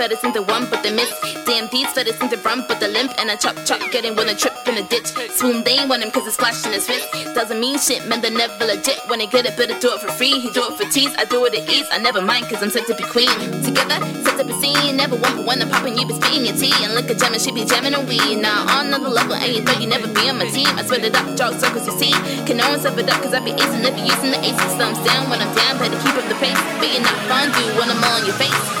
fattest in the one, but they miss. DMP's fattest in the run, but the limp. And I chop chop, getting when a trip in a ditch. Swoon, they ain't want him cause it's flashing his wrist. Doesn't mean shit, man, they never legit. When they get it, better do it for free. He do it for tease, I do it at ease. I never mind cause I'm set to be queen. Together, set to be seen. Never one for one, I'm popping, you be spitting your tea. And look at jamming, she be jamming a weed. Now, on another level, and you thought you never be on my team. I swear that up, draw circles, you see. Can no one step it up cause I be acing, never using the ace. Thumbs down when I'm down, better keep up the pace. Being not fun, dude, when I'm on your face.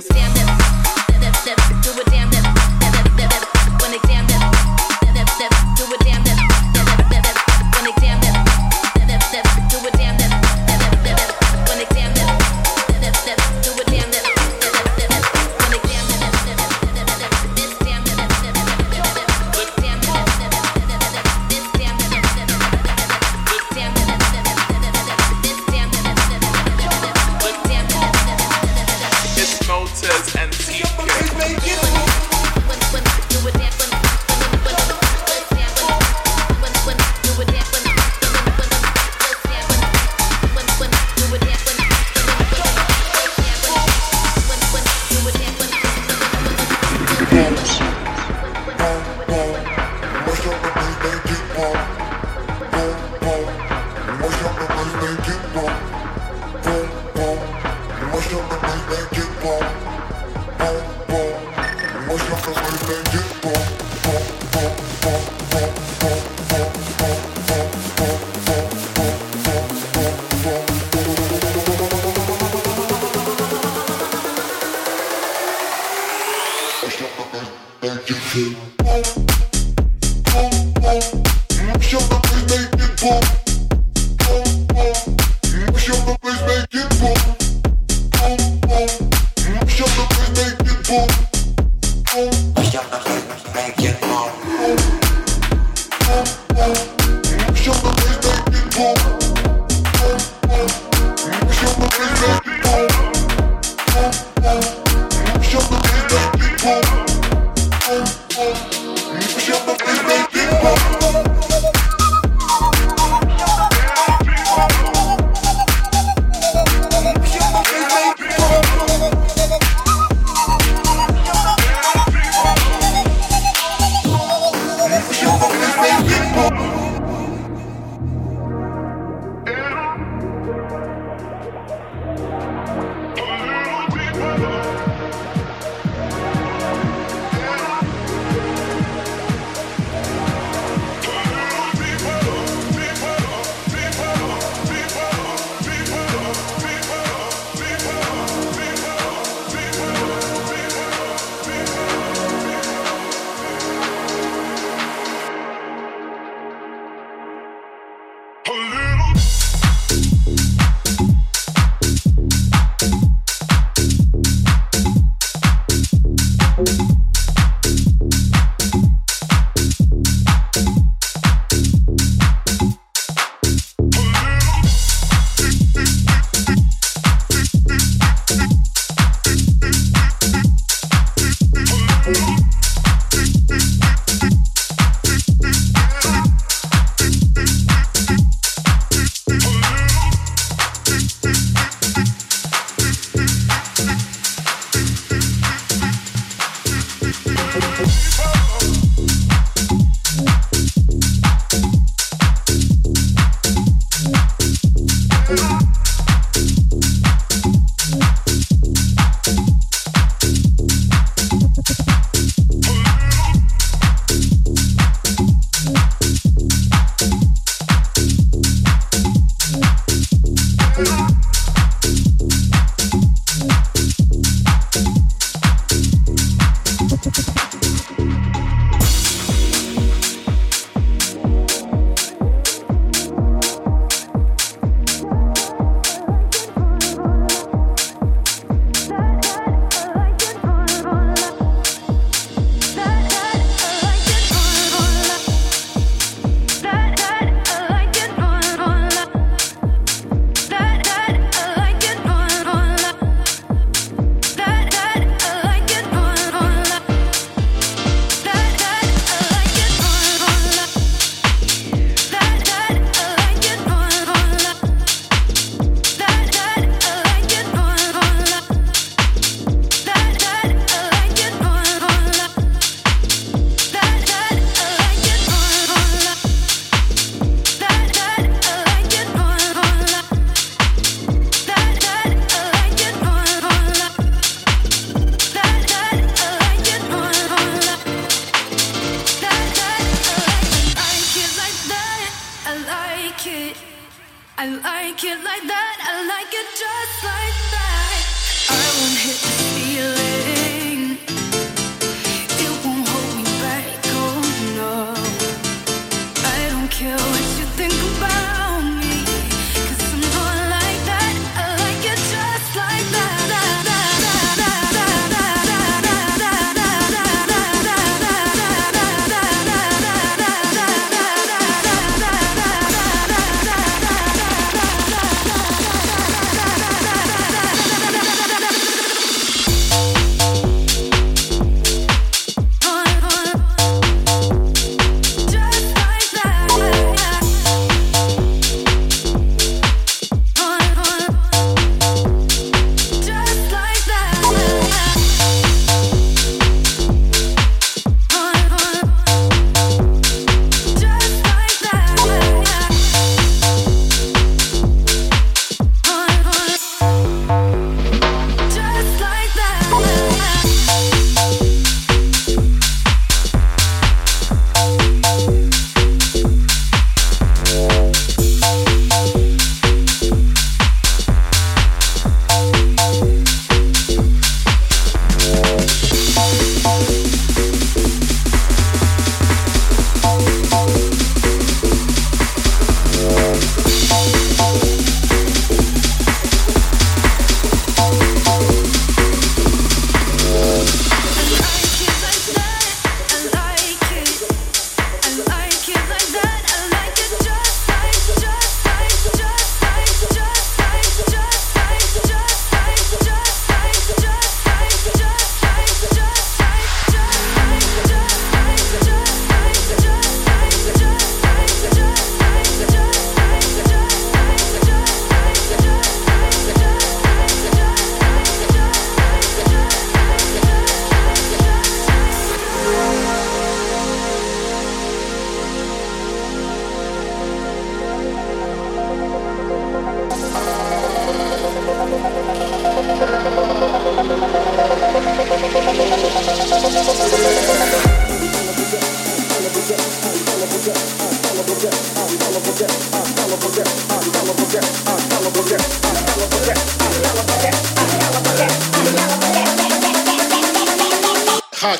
Stand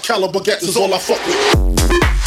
caliber gets is all I fuck with.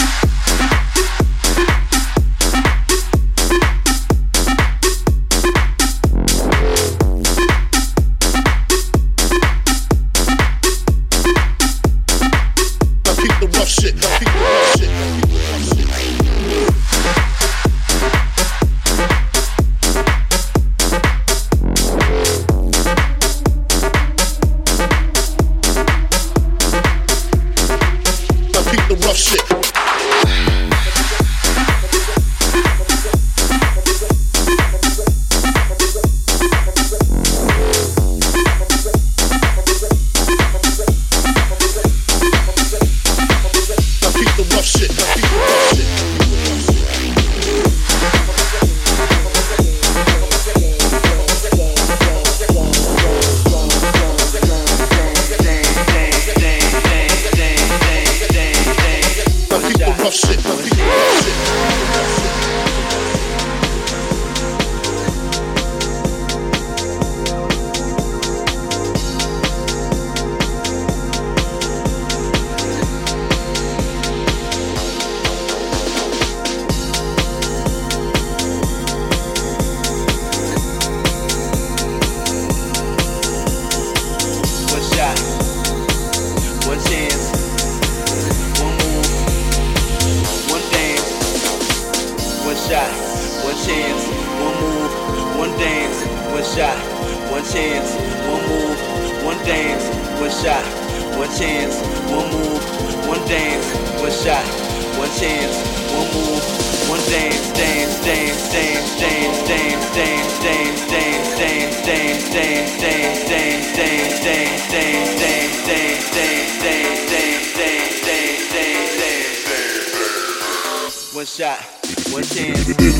shot, one chance.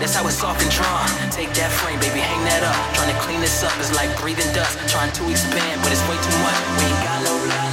That's how it's often drawn. Take that frame, baby, hang that up. Trying to clean this up is like breathing dust. Trying to expand, but it's way too much. We ain't got no love.